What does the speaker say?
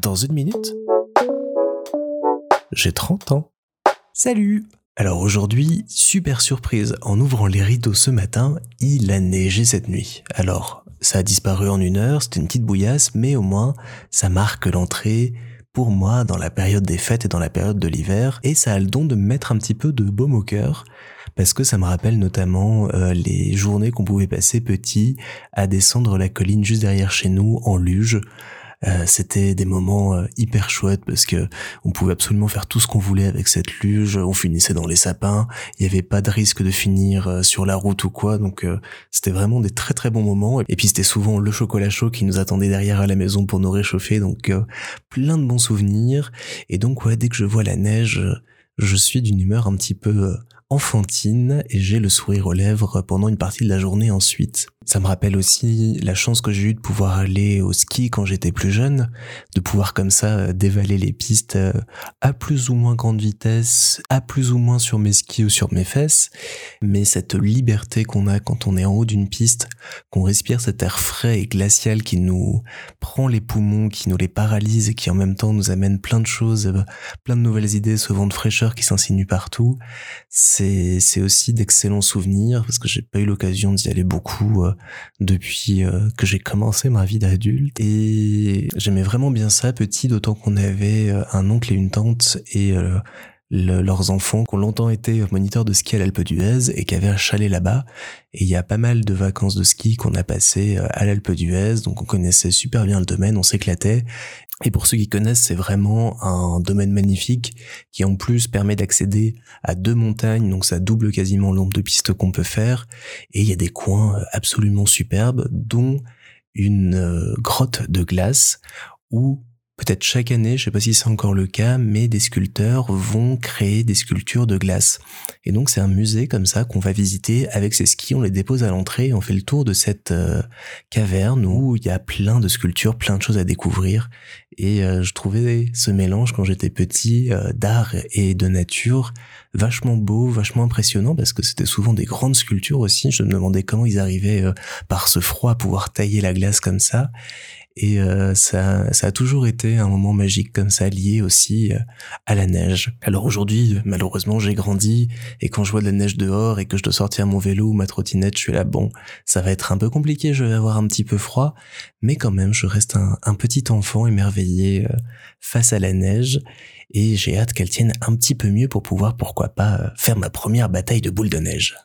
Dans une minute, j'ai 30 ans. Salut Alors aujourd'hui, super surprise, en ouvrant les rideaux ce matin, il a neigé cette nuit. Alors, ça a disparu en une heure, c'était une petite bouillasse, mais au moins, ça marque l'entrée pour moi dans la période des fêtes et dans la période de l'hiver, et ça a le don de me mettre un petit peu de baume au cœur, parce que ça me rappelle notamment euh, les journées qu'on pouvait passer petit à descendre la colline juste derrière chez nous en luge, euh, c'était des moments euh, hyper chouettes parce que on pouvait absolument faire tout ce qu'on voulait avec cette luge. On finissait dans les sapins. Il n'y avait pas de risque de finir euh, sur la route ou quoi. Donc c'était vraiment des très très bons moments. Et puis c'était souvent le chocolat chaud qui nous attendait derrière à la maison pour nous réchauffer. Donc plein de bons souvenirs. Et donc ouais, dès que je vois la neige, je suis d'une humeur un petit peu enfantine et j'ai le sourire aux lèvres pendant une partie de la journée ensuite. Ça me rappelle aussi la chance que j'ai eue de pouvoir aller au ski quand j'étais plus jeune, de pouvoir comme ça euh, dévaler les pistes euh, à plus ou moins grande vitesse, à plus ou moins sur mes skis ou sur mes fesses, mais cette liberté qu'on a quand on est en haut d'une piste, qu'on respire cet air frais et glacial qui nous prend les poumons, qui nous les paralyse et qui en même temps nous amène plein de choses, euh, plein de nouvelles idées, ce vent de fraîcheur qui s'insinue partout, c'est, aussi d'excellents souvenirs parce que j'ai pas eu l'occasion d'y aller beaucoup depuis euh, que j'ai commencé ma vie d'adulte. Et j'aimais vraiment bien ça petit, d'autant qu'on avait euh, un oncle et une tante et euh, leurs enfants qui ont longtemps été moniteurs de ski à l'Alpe d'Huez et qui avaient un chalet là-bas. Et il y a pas mal de vacances de ski qu'on a passées à l'Alpe d'Huez, donc on connaissait super bien le domaine, on s'éclatait. Et pour ceux qui connaissent, c'est vraiment un domaine magnifique qui en plus permet d'accéder à deux montagnes, donc ça double quasiment le nombre de pistes qu'on peut faire. Et il y a des coins absolument superbes, dont une euh, grotte de glace où peut-être chaque année, je sais pas si c'est encore le cas, mais des sculpteurs vont créer des sculptures de glace. Et donc c'est un musée comme ça qu'on va visiter avec ses skis, on les dépose à l'entrée on fait le tour de cette euh, caverne où il y a plein de sculptures, plein de choses à découvrir. Et euh, je trouvais ce mélange quand j'étais petit euh, d'art et de nature vachement beau, vachement impressionnant parce que c'était souvent des grandes sculptures aussi. Je me demandais comment ils arrivaient par ce froid à pouvoir tailler la glace comme ça. Et euh, ça, ça a toujours été un moment magique comme ça, lié aussi euh, à la neige. Alors aujourd'hui, malheureusement, j'ai grandi et quand je vois de la neige dehors et que je dois sortir mon vélo ou ma trottinette, je suis là, bon, ça va être un peu compliqué, je vais avoir un petit peu froid, mais quand même, je reste un, un petit enfant émerveillé euh, face à la neige et j'ai hâte qu'elle tienne un petit peu mieux pour pouvoir, pourquoi pas, faire ma première bataille de boules de neige.